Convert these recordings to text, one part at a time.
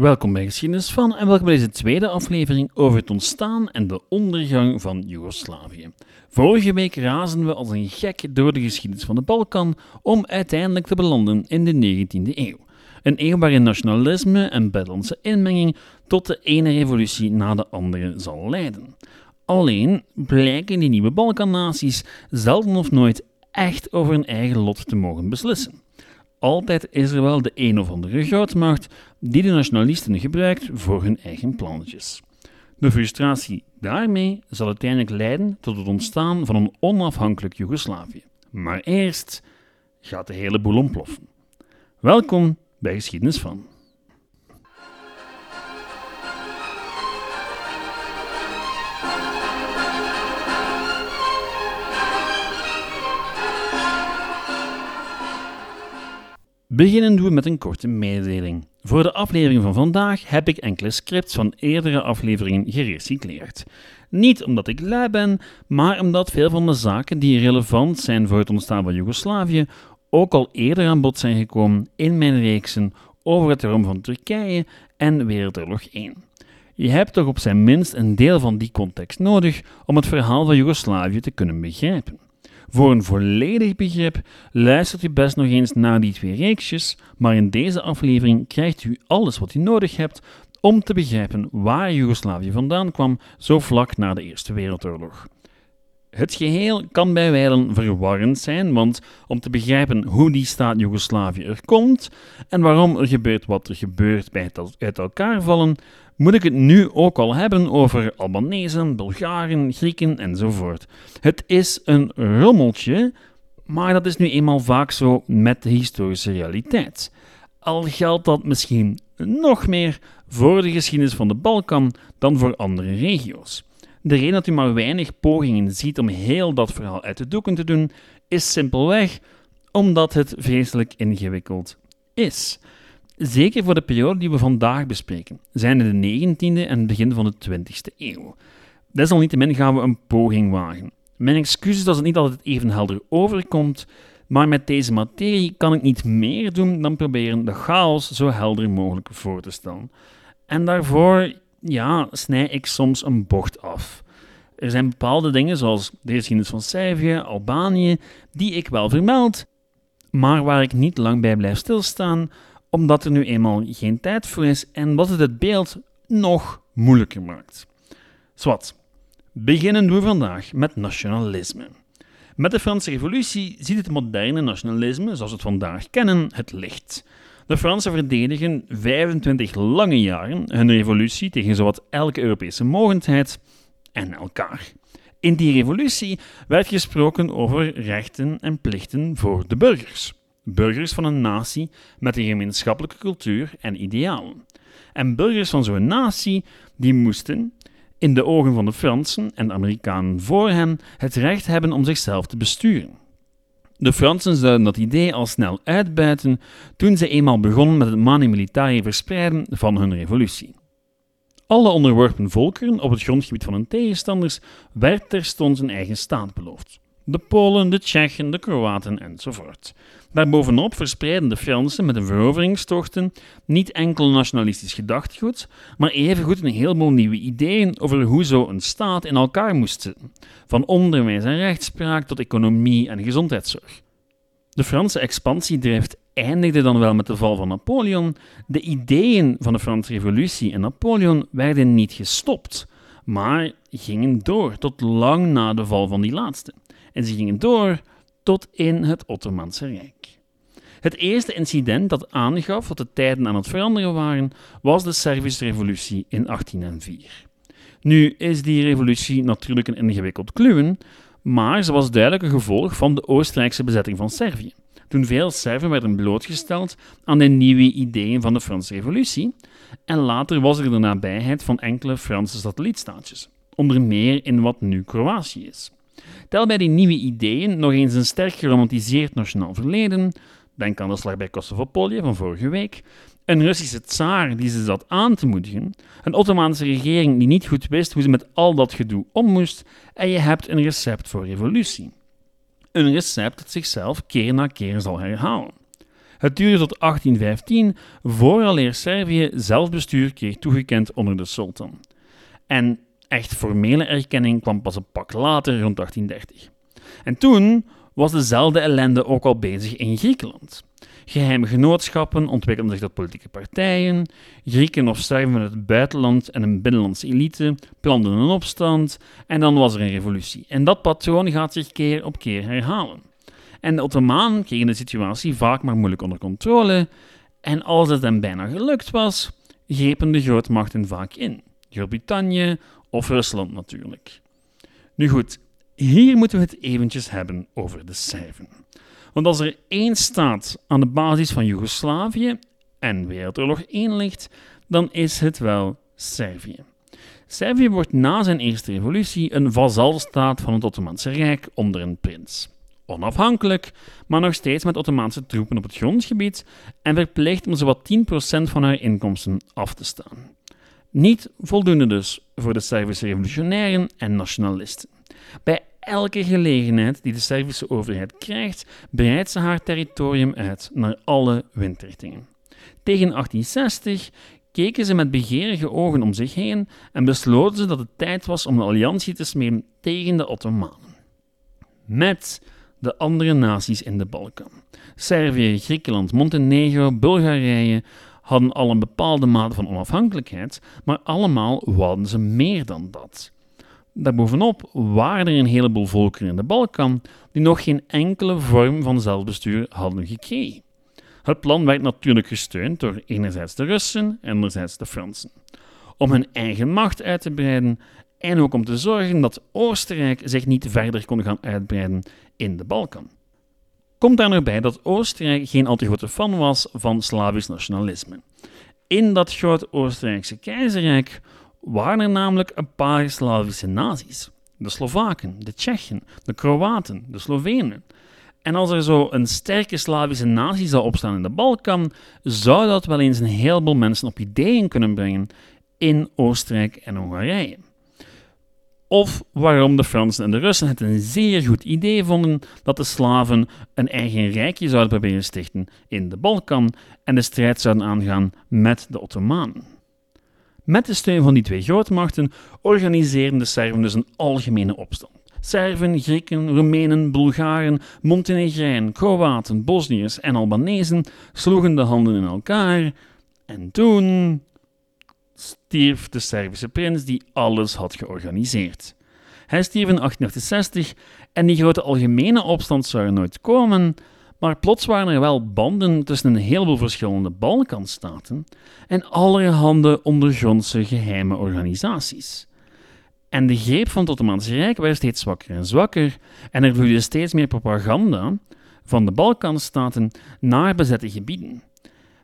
Welkom bij Geschiedenis van en welkom bij deze tweede aflevering over het ontstaan en de ondergang van Joegoslavië. Vorige week razen we als een gek door de geschiedenis van de Balkan om uiteindelijk te belanden in de 19e eeuw. Een eeuw waarin nationalisme en buitenlandse inmenging tot de ene revolutie na de andere zal leiden. Alleen blijken die nieuwe Balkannaties zelden of nooit echt over hun eigen lot te mogen beslissen. Altijd is er wel de een of andere grootmacht die de nationalisten gebruikt voor hun eigen plannetjes. De frustratie daarmee zal uiteindelijk leiden tot het ontstaan van een onafhankelijk Joegoslavië. Maar eerst gaat de hele boel ontploffen. Welkom bij Geschiedenis van. Beginnen doen we met een korte mededeling. Voor de aflevering van vandaag heb ik enkele scripts van eerdere afleveringen gerecycleerd. Niet omdat ik lui ben, maar omdat veel van de zaken die relevant zijn voor het ontstaan van Joegoslavië ook al eerder aan bod zijn gekomen in mijn reeksen over het rom van Turkije en Wereldoorlog 1. Je hebt toch op zijn minst een deel van die context nodig om het verhaal van Joegoslavië te kunnen begrijpen. Voor een volledig begrip luistert u best nog eens naar die twee reeksjes, maar in deze aflevering krijgt u alles wat u nodig hebt om te begrijpen waar Joegoslavië vandaan kwam zo vlak na de Eerste Wereldoorlog. Het geheel kan bij wijlen verwarrend zijn, want om te begrijpen hoe die staat Joegoslavië er komt en waarom er gebeurt wat er gebeurt bij het uit elkaar vallen, moet ik het nu ook al hebben over Albanezen, Bulgaren, Grieken enzovoort. Het is een rommeltje, maar dat is nu eenmaal vaak zo met de historische realiteit. Al geldt dat misschien nog meer voor de geschiedenis van de Balkan dan voor andere regio's. De reden dat u maar weinig pogingen ziet om heel dat verhaal uit de doeken te doen, is simpelweg omdat het vreselijk ingewikkeld is. Zeker voor de periode die we vandaag bespreken, zijn de 19e en het begin van de 20e eeuw. Desalniettemin gaan we een poging wagen. Mijn excuus is dat het niet altijd even helder overkomt, maar met deze materie kan ik niet meer doen dan proberen de chaos zo helder mogelijk voor te stellen. En daarvoor, ja, snij ik soms een bocht af. Er zijn bepaalde dingen, zoals de geschiedenis van Servië, Albanië, die ik wel vermeld, maar waar ik niet lang bij blijf stilstaan, omdat er nu eenmaal geen tijd voor is en wat het het beeld nog moeilijker maakt. Zwat, beginnen we vandaag met nationalisme. Met de Franse Revolutie ziet het moderne nationalisme, zoals we het vandaag kennen, het licht. De Fransen verdedigen 25 lange jaren hun revolutie tegen zowat elke Europese mogendheid en elkaar. In die revolutie werd gesproken over rechten en plichten voor de burgers burgers van een natie met een gemeenschappelijke cultuur en idealen. En burgers van zo'n natie die moesten, in de ogen van de Fransen en de Amerikanen voor hen, het recht hebben om zichzelf te besturen. De Fransen zouden dat idee al snel uitbuiten toen ze eenmaal begonnen met het mani militari verspreiden van hun revolutie. Alle onderworpen volkeren op het grondgebied van hun tegenstanders werd terstond een eigen staat beloofd. De Polen, de Tsjechen, de Kroaten enzovoort. Daarbovenop verspreiden de Fransen met hun veroveringstochten niet enkel nationalistisch gedachtegoed, maar evengoed een heleboel nieuwe ideeën over hoe zo een staat in elkaar moest zitten, van onderwijs en rechtspraak tot economie en gezondheidszorg. De Franse expansiedrift eindigde dan wel met de val van Napoleon. De ideeën van de Franse Revolutie en Napoleon werden niet gestopt, maar gingen door tot lang na de val van die laatste. En ze gingen door tot in het Ottomaanse Rijk. Het eerste incident dat aangaf dat de tijden aan het veranderen waren, was de Servische Revolutie in 1804. Nu is die revolutie natuurlijk een ingewikkeld kluwen, maar ze was duidelijk een gevolg van de Oostenrijkse bezetting van Servië. Toen veel Serven werden blootgesteld aan de nieuwe ideeën van de Franse Revolutie, en later was er de nabijheid van enkele Franse satellietstaatjes, onder meer in wat nu Kroatië is. Tel bij die nieuwe ideeën nog eens een sterk geromantiseerd nationaal verleden, denk aan de slag bij Kosovo-Polje van vorige week, een Russische tsaar die ze zat aan te moedigen, een Ottomaanse regering die niet goed wist hoe ze met al dat gedoe om moest, en je hebt een recept voor revolutie. Een recept dat zichzelf keer na keer zal herhalen. Het duurde tot 1815 vooraleer Servië zelfbestuur kreeg toegekend onder de sultan. En echt formele erkenning kwam pas een pak later, rond 1830. En toen was dezelfde ellende ook al bezig in Griekenland. Geheime genootschappen ontwikkelden zich tot politieke partijen. Grieken of Serven uit het buitenland en een binnenlandse elite planden een opstand en dan was er een revolutie. En dat patroon gaat zich keer op keer herhalen. En de Ottomanen kregen de situatie vaak maar moeilijk onder controle. En als het hem bijna gelukt was, grepen de grootmachten vaak in. Groot-Brittannië of Rusland natuurlijk. Nu goed, hier moeten we het eventjes hebben over de Serven. Want als er één staat aan de basis van Joegoslavië en Wereldoorlog 1 ligt, dan is het wel Servië. Servië wordt na zijn eerste revolutie een vazalstaat van het Ottomaanse Rijk onder een prins. Onafhankelijk, maar nog steeds met Ottomaanse troepen op het grondgebied en verplicht om zowat 10% van haar inkomsten af te staan. Niet voldoende dus voor de Servische revolutionairen en nationalisten. Bij elke gelegenheid die de Servische overheid krijgt, breidt ze haar territorium uit naar alle windrichtingen. Tegen 1860 keken ze met begeerige ogen om zich heen en besloten ze dat het tijd was om een alliantie te smeden tegen de Ottomanen. Met de andere naties in de Balkan. Servië, Griekenland, Montenegro, Bulgarije hadden al een bepaalde mate van onafhankelijkheid, maar allemaal wouden ze meer dan dat. Daarbovenop waren er een heleboel volkeren in de Balkan die nog geen enkele vorm van zelfbestuur hadden gekregen. Het plan werd natuurlijk gesteund door enerzijds de Russen en anderzijds de Fransen. Om hun eigen macht uit te breiden en ook om te zorgen dat Oostenrijk zich niet verder kon gaan uitbreiden in de Balkan. Komt daar nog bij dat Oostenrijk geen al te grote fan was van Slavisch nationalisme. In dat groot Oostenrijkse keizerrijk waren er namelijk een paar Slavische naties. De Slovaken, de Tsjechen, de Kroaten, de Slovenen. En als er zo een sterke Slavische natie zou opstaan in de Balkan, zou dat wel eens een heleboel mensen op ideeën kunnen brengen in Oostenrijk en Hongarije. Of waarom de Fransen en de Russen het een zeer goed idee vonden dat de Slaven een eigen rijkje zouden proberen stichten in de Balkan en de strijd zouden aangaan met de Ottomanen. Met de steun van die twee grootmachten organiseerden de Serven dus een algemene opstand. Serven, Grieken, Roemenen, Bulgaren, Montenegrijnen, Kroaten, Bosniërs en Albanezen sloegen de handen in elkaar en toen stierf de Servische prins die alles had georganiseerd. Hij stierf in 1868 en die grote algemene opstand zou er nooit komen, maar plots waren er wel banden tussen een heleboel verschillende Balkanstaten en allerhande ondergrondse geheime organisaties. En de greep van het Ottomaanse Rijk werd steeds zwakker en zwakker en er vloeide steeds meer propaganda van de Balkanstaten naar bezette gebieden.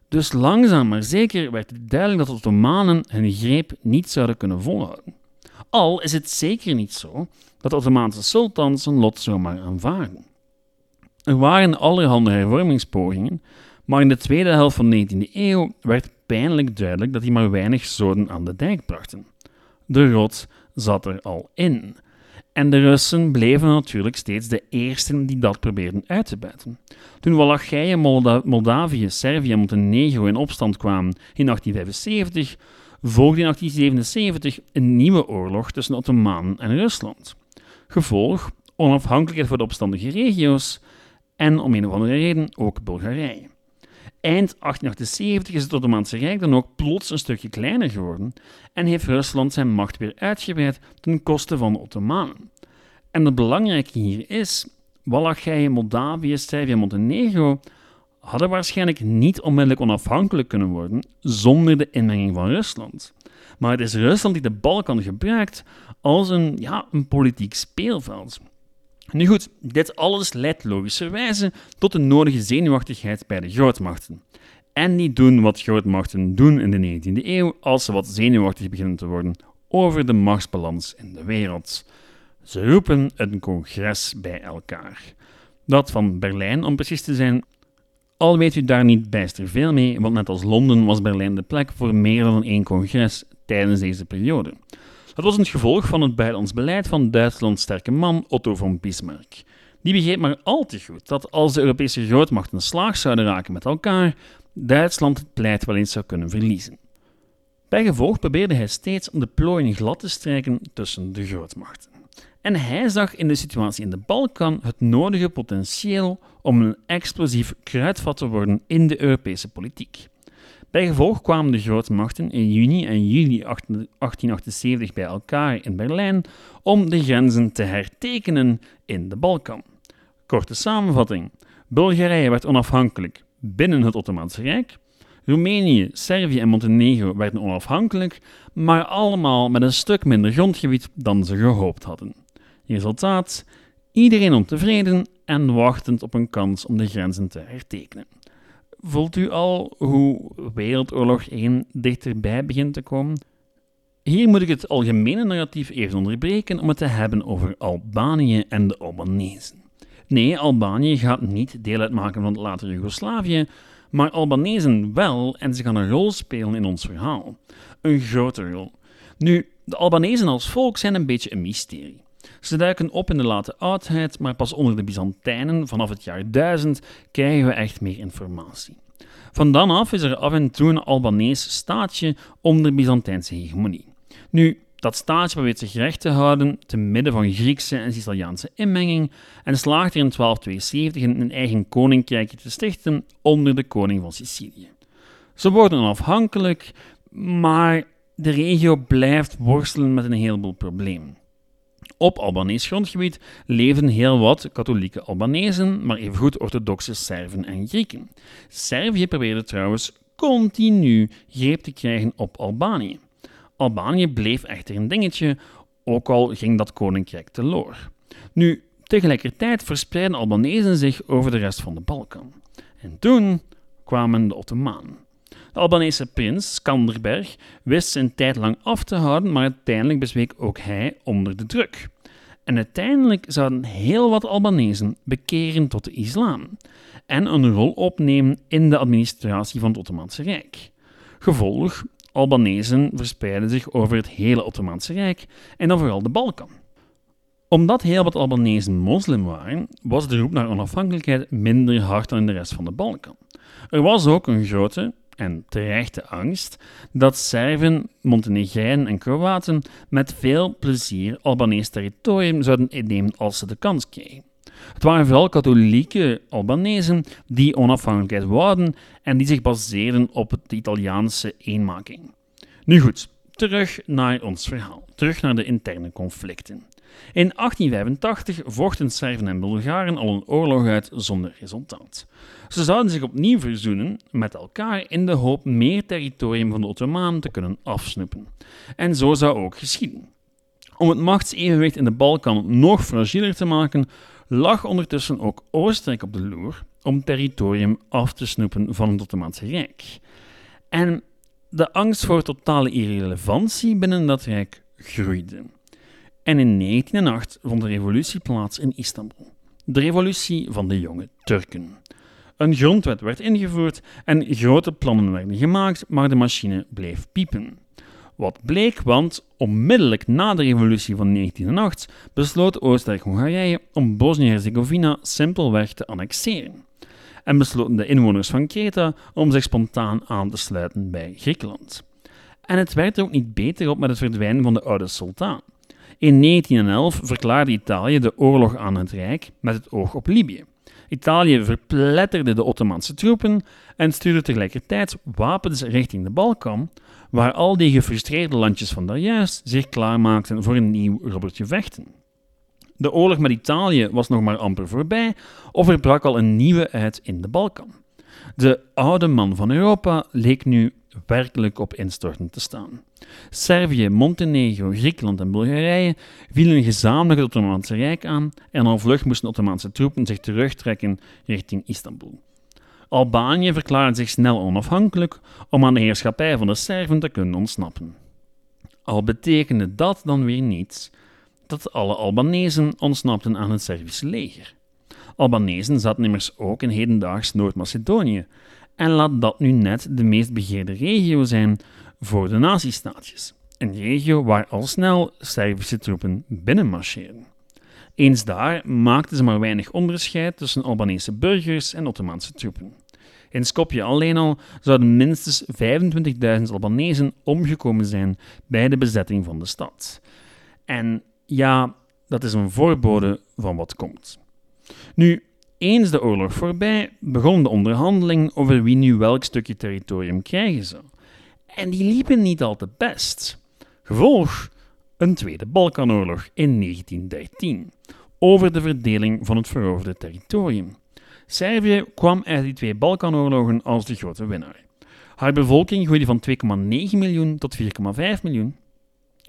Dus langzaam maar zeker werd het duidelijk dat de Ottomanen hun greep niet zouden kunnen volhouden. Al is het zeker niet zo dat de Ottomaanse sultans hun lot zomaar aanvaarden. Er waren allerhande hervormingspogingen, maar in de tweede helft van de 19e eeuw werd pijnlijk duidelijk dat die maar weinig zoden aan de dijk brachten. De rot zat er al in. En de Russen bleven natuurlijk steeds de eersten die dat probeerden uit te buiten. Toen Wallachije, Moldavië, Servië en Montenegro in opstand kwamen in 1875, volgde in 1877 een nieuwe oorlog tussen Ottomanen en Rusland. Gevolg onafhankelijkheid voor de opstandige regio's en om een of andere reden ook Bulgarije. Eind 1878 is het Ottomaanse Rijk dan ook plots een stukje kleiner geworden en heeft Rusland zijn macht weer uitgebreid ten koste van de Ottomanen. En het belangrijke hier is, Wallachije, Moldavië, Servië en Montenegro hadden waarschijnlijk niet onmiddellijk onafhankelijk kunnen worden zonder de inmenging van Rusland. Maar het is Rusland die de Balkan gebruikt als een, ja, een politiek speelveld. Nu goed, dit alles leidt logischerwijze tot de nodige zenuwachtigheid bij de grootmachten. En die doen wat grootmachten doen in de 19e eeuw als ze wat zenuwachtig beginnen te worden over de machtsbalans in de wereld. Ze roepen een congres bij elkaar. Dat van Berlijn, om precies te zijn. Al weet u daar niet bijster veel mee, want net als Londen was Berlijn de plek voor meer dan één congres tijdens deze periode. Dat was het gevolg van het buitenlands beleid van Duitslands sterke man Otto von Bismarck, Die begreep maar al te goed dat als de Europese grootmachten slaag zouden raken met elkaar, Duitsland het pleit wel eens zou kunnen verliezen. Bijgevolg probeerde hij steeds om de plooien glad te strijken tussen de grootmachten. En hij zag in de situatie in de Balkan het nodige potentieel om een explosief kruidvat te worden in de Europese politiek. Bijgevolg kwamen de grootmachten in juni en juli 1878 bij elkaar in Berlijn om de grenzen te hertekenen in de Balkan. Korte samenvatting: Bulgarije werd onafhankelijk binnen het Ottomaanse Rijk. Roemenië, Servië en Montenegro werden onafhankelijk, maar allemaal met een stuk minder grondgebied dan ze gehoopt hadden. Resultaat: iedereen ontevreden en wachtend op een kans om de grenzen te hertekenen. Voelt u al hoe Wereldoorlog 1 dichterbij begint te komen? Hier moet ik het algemene narratief even onderbreken om het te hebben over Albanië en de Albanezen. Nee, Albanië gaat niet deel uitmaken van het latere Joegoslavië, maar Albanezen wel en ze gaan een rol spelen in ons verhaal. Een grote rol. Nu, de Albanezen als volk zijn een beetje een mysterie. Ze duiken op in de late oudheid, maar pas onder de Byzantijnen, vanaf het jaar 1000, krijgen we echt meer informatie. Van dan af is er af en toe een Albanees staatje onder Byzantijnse hegemonie. Nu, dat staatje probeert zich recht te houden te midden van Griekse en Siciliaanse inmenging en slaagt er in 1272 een eigen koninkrijkje te stichten onder de koning van Sicilië. Ze worden onafhankelijk, maar de regio blijft worstelen met een heleboel problemen. Op Albanees grondgebied leefden heel wat katholieke Albanezen, maar evengoed orthodoxe Serven en Grieken. Servië probeerde trouwens continu greep te krijgen op Albanië. Albanië bleef echter een dingetje, ook al ging dat koninkrijk teloor. Nu, tegelijkertijd verspreidden Albanezen zich over de rest van de Balkan. En toen kwamen de Ottomanen. De Albanese prins, Skanderberg, wist zijn tijd lang af te houden, maar uiteindelijk bezweek ook hij onder de druk. En uiteindelijk zouden heel wat Albanezen bekeren tot de islam en een rol opnemen in de administratie van het Ottomaanse Rijk. Gevolg, Albanezen verspreidden zich over het hele Ottomaanse Rijk en dan vooral de Balkan. Omdat heel wat Albanezen moslim waren, was de roep naar onafhankelijkheid minder hard dan in de rest van de Balkan. Er was ook een grote en terechte angst dat Serven, Montenegrijnen en Kroaten met veel plezier Albanees territorium zouden innemen als ze de kans kregen. Het waren vooral katholieke Albanezen die onafhankelijkheid wouden en die zich baseerden op de Italiaanse eenmaking. Nu goed, terug naar ons verhaal, terug naar de interne conflicten. In 1885 vochten Serven en Bulgaren al een oorlog uit zonder resultaat. Ze zouden zich opnieuw verzoenen met elkaar in de hoop meer territorium van de Ottomanen te kunnen afsnoepen. En zo zou ook geschieden. Om het machtsevenwicht in de Balkan nog fragieler te maken, lag ondertussen ook Oostenrijk op de loer om territorium af te snoepen van het Ottomaanse Rijk. En de angst voor totale irrelevantie binnen dat rijk groeide. En in 1908 vond de revolutie plaats in Istanbul. De revolutie van de jonge Turken. Een grondwet werd ingevoerd en grote plannen werden gemaakt, maar de machine bleef piepen. Wat bleek, want onmiddellijk na de revolutie van 1908 besloot Oostenrijk-Hongarije om Bosnië-Herzegovina simpelweg te annexeren. En besloten de inwoners van Kreta om zich spontaan aan te sluiten bij Griekenland. En het werd er ook niet beter op met het verdwijnen van de oude sultan. In 1911 verklaarde Italië de oorlog aan het Rijk met het oog op Libië. Italië verpletterde de Ottomaanse troepen en stuurde tegelijkertijd wapens richting de Balkan, waar al die gefrustreerde landjes van daarjuist zich klaarmaakten voor een nieuw robbertje vechten. De oorlog met Italië was nog maar amper voorbij, of er brak al een nieuwe uit in de Balkan. De oude man van Europa leek nu werkelijk op instorten te staan. Servië, Montenegro, Griekenland en Bulgarije vielen gezamenlijk het Ottomaanse Rijk aan en al vlug moesten Ottomaanse troepen zich terugtrekken richting Istanbul. Albanië verklaarde zich snel onafhankelijk om aan de heerschappij van de Serven te kunnen ontsnappen. Al betekende dat dan weer niets dat alle Albanezen ontsnapten aan het Servische leger. Albanezen zaten immers ook in hedendaags Noord-Macedonië, en laat dat nu net de meest begeerde regio zijn voor de nazistaatjes. Een regio waar al snel Servische troepen binnenmarcheren. Eens daar maakten ze maar weinig onderscheid tussen Albanese burgers en Ottomaanse troepen. In Skopje alleen al zouden minstens 25.000 Albanezen omgekomen zijn bij de bezetting van de stad. En ja, dat is een voorbode van wat komt. Nu, eens de oorlog voorbij, begon de onderhandeling over wie nu welk stukje territorium krijgen zou. En die liepen niet al te best. Gevolg een Tweede Balkanoorlog in 1913 over de verdeling van het veroverde territorium. Servië kwam uit die twee Balkanoorlogen als de grote winnaar. Haar bevolking groeide van 2,9 miljoen tot 4,5 miljoen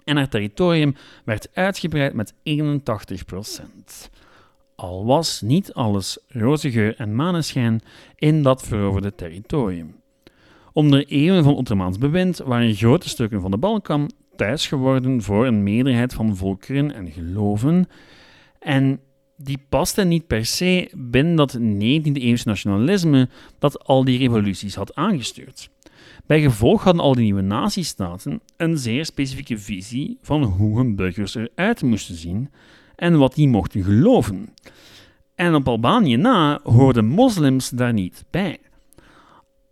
en haar territorium werd uitgebreid met 81 procent. Al was niet alles roze geur en maneschijn in dat veroverde territorium. Onder eeuwen van Ottomaans bewind waren grote stukken van de Balkan thuis geworden voor een meerderheid van volkeren en geloven, en die paste niet per se binnen dat 19e-eeuwse nationalisme dat al die revoluties had aangestuurd. Bij gevolg hadden al die nieuwe natiestaten een zeer specifieke visie van hoe hun burgers eruit moesten zien en wat die mochten geloven. En op Albanië na hoorden moslims daar niet bij.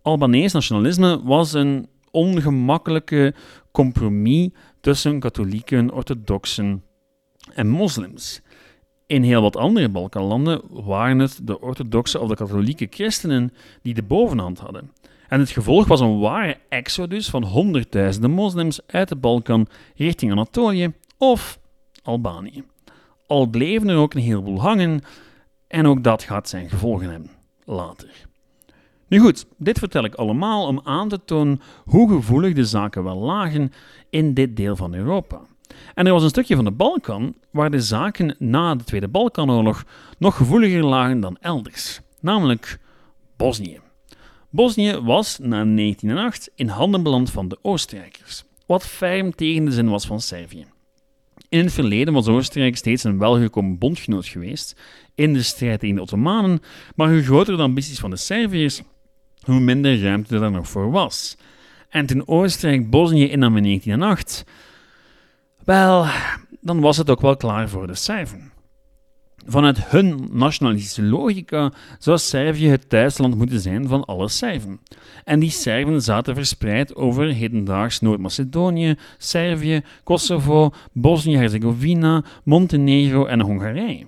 Albanees nationalisme was een ongemakkelijke compromis tussen katholieken, orthodoxen en moslims. In heel wat andere Balkanlanden waren het de orthodoxe of de katholieke christenen die de bovenhand hadden. En het gevolg was een ware exodus van honderdduizenden moslims uit de Balkan richting Anatolië of Albanië. Al bleven er ook een heleboel hangen, en ook dat gaat zijn gevolgen hebben later. Nu goed, dit vertel ik allemaal om aan te tonen hoe gevoelig de zaken wel lagen in dit deel van Europa. En er was een stukje van de Balkan waar de zaken na de Tweede Balkanoorlog nog gevoeliger lagen dan elders, namelijk Bosnië. Bosnië was na 1908 in handen beland van de Oostenrijkers, wat ferm tegen de zin was van Servië. In het verleden was Oostenrijk steeds een welgekomen bondgenoot geweest in de strijd tegen de Ottomanen, maar hoe groter de ambities van de Serviërs, hoe minder ruimte er nog voor was. En toen Oostenrijk Bosnië innam in 1908, wel, dan was het ook wel klaar voor de Serven. Vanuit hun nationalistische logica zou Servië het thuisland moeten zijn van alle Serven. En die Serven zaten verspreid over hedendaags Noord-Macedonië, Servië, Kosovo, Bosnië-Herzegovina, Montenegro en Hongarije.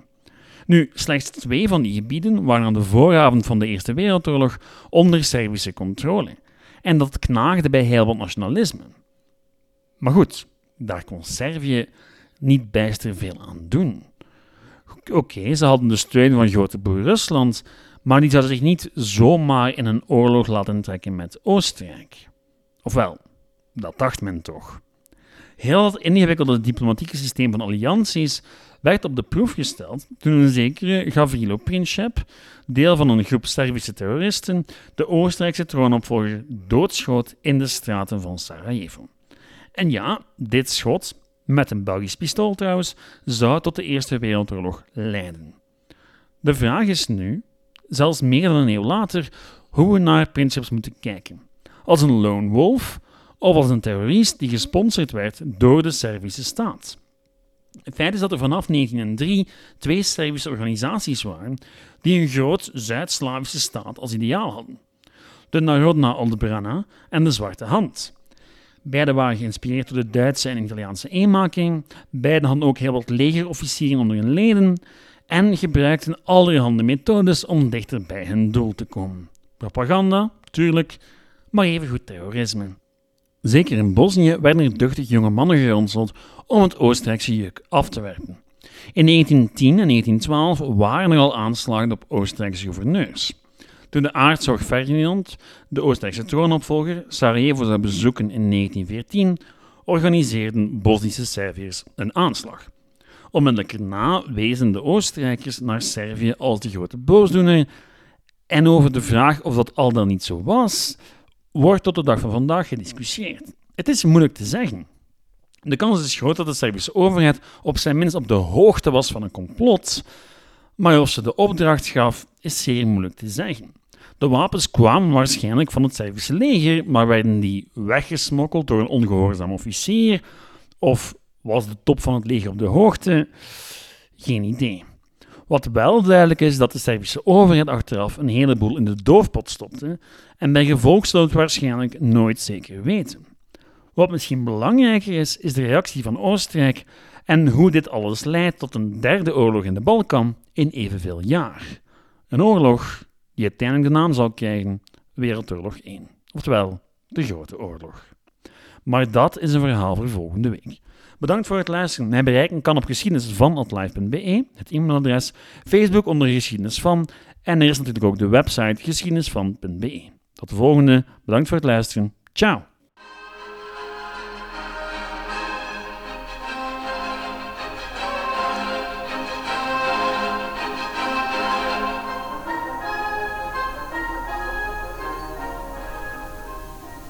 Nu, slechts twee van die gebieden waren aan de vooravond van de Eerste Wereldoorlog onder Servische controle. En dat knaagde bij heel wat nationalisme. Maar goed, daar kon Servië niet bijster veel aan doen. Oké, ze hadden de steun van grote broer Rusland, maar die zouden zich niet zomaar in een oorlog laten trekken met Oostenrijk. Ofwel, dat dacht men toch. Heel het ingewikkelde diplomatieke systeem van allianties werd op de proef gesteld toen een zekere Gavrilo Princip, deel van een groep Servische terroristen, de Oostenrijkse troonopvolger doodschoot in de straten van Sarajevo. En ja, dit schot, met een Belgisch pistool trouwens, zou tot de Eerste Wereldoorlog leiden. De vraag is nu, zelfs meer dan een eeuw later, hoe we naar Princeps moeten kijken. Als een lone wolf of als een terrorist die gesponsord werd door de Servische staat. Het feit is dat er vanaf 1903 twee Servische organisaties waren die een groot Zuid-Slavische staat als ideaal hadden. De Narodna Odbrana en de Zwarte Hand. Beide waren geïnspireerd door de Duitse en Italiaanse eenmaking. Beide hadden ook heel wat legerofficieren onder hun leden en gebruikten allerhande methodes om dichter bij hun doel te komen. Propaganda, tuurlijk, maar evengoed terrorisme. Zeker in Bosnië werden er duchtig jonge mannen geronseld om het Oostenrijkse juk af te werpen. In 1910 en 1912 waren er al aanslagen op Oostenrijkse gouverneurs. Toen de aartszorg Ferdinand, de Oostenrijkse troonopvolger, Sarajevo zou bezoeken in 1914, organiseerden Bosnische Serviërs een aanslag. Onmiddellijk daarna wezen de Oostenrijkers naar Servië als de grote boosdoener. En over de vraag of dat al dan niet zo was, wordt tot de dag van vandaag gediscussieerd. Het is moeilijk te zeggen. De kans is groot dat de Servische overheid op zijn minst op de hoogte was van een complot, maar of ze de opdracht gaf, is zeer moeilijk te zeggen. De wapens kwamen waarschijnlijk van het Servische leger, maar werden die weggesmokkeld door een ongehoorzaam officier? Of was de top van het leger op de hoogte? Geen idee. Wat wel duidelijk is, dat de Servische overheid achteraf een heleboel in de doofpot stopte en bij gevolg zou het waarschijnlijk nooit zeker weten. Wat misschien belangrijker is, is de reactie van Oostenrijk en hoe dit alles leidt tot een derde oorlog in de Balkan in evenveel jaar. Een oorlog die uiteindelijk de naam zal krijgen Wereldoorlog 1, oftewel de Grote Oorlog. Maar dat is een verhaal voor volgende week. Bedankt voor het luisteren. Mij bereiken kan op geschiedenisvan.live.be, het e-mailadres, Facebook onder geschiedenis van en er is natuurlijk ook de website geschiedenisvan.be. Tot de volgende. Bedankt voor het luisteren. Ciao.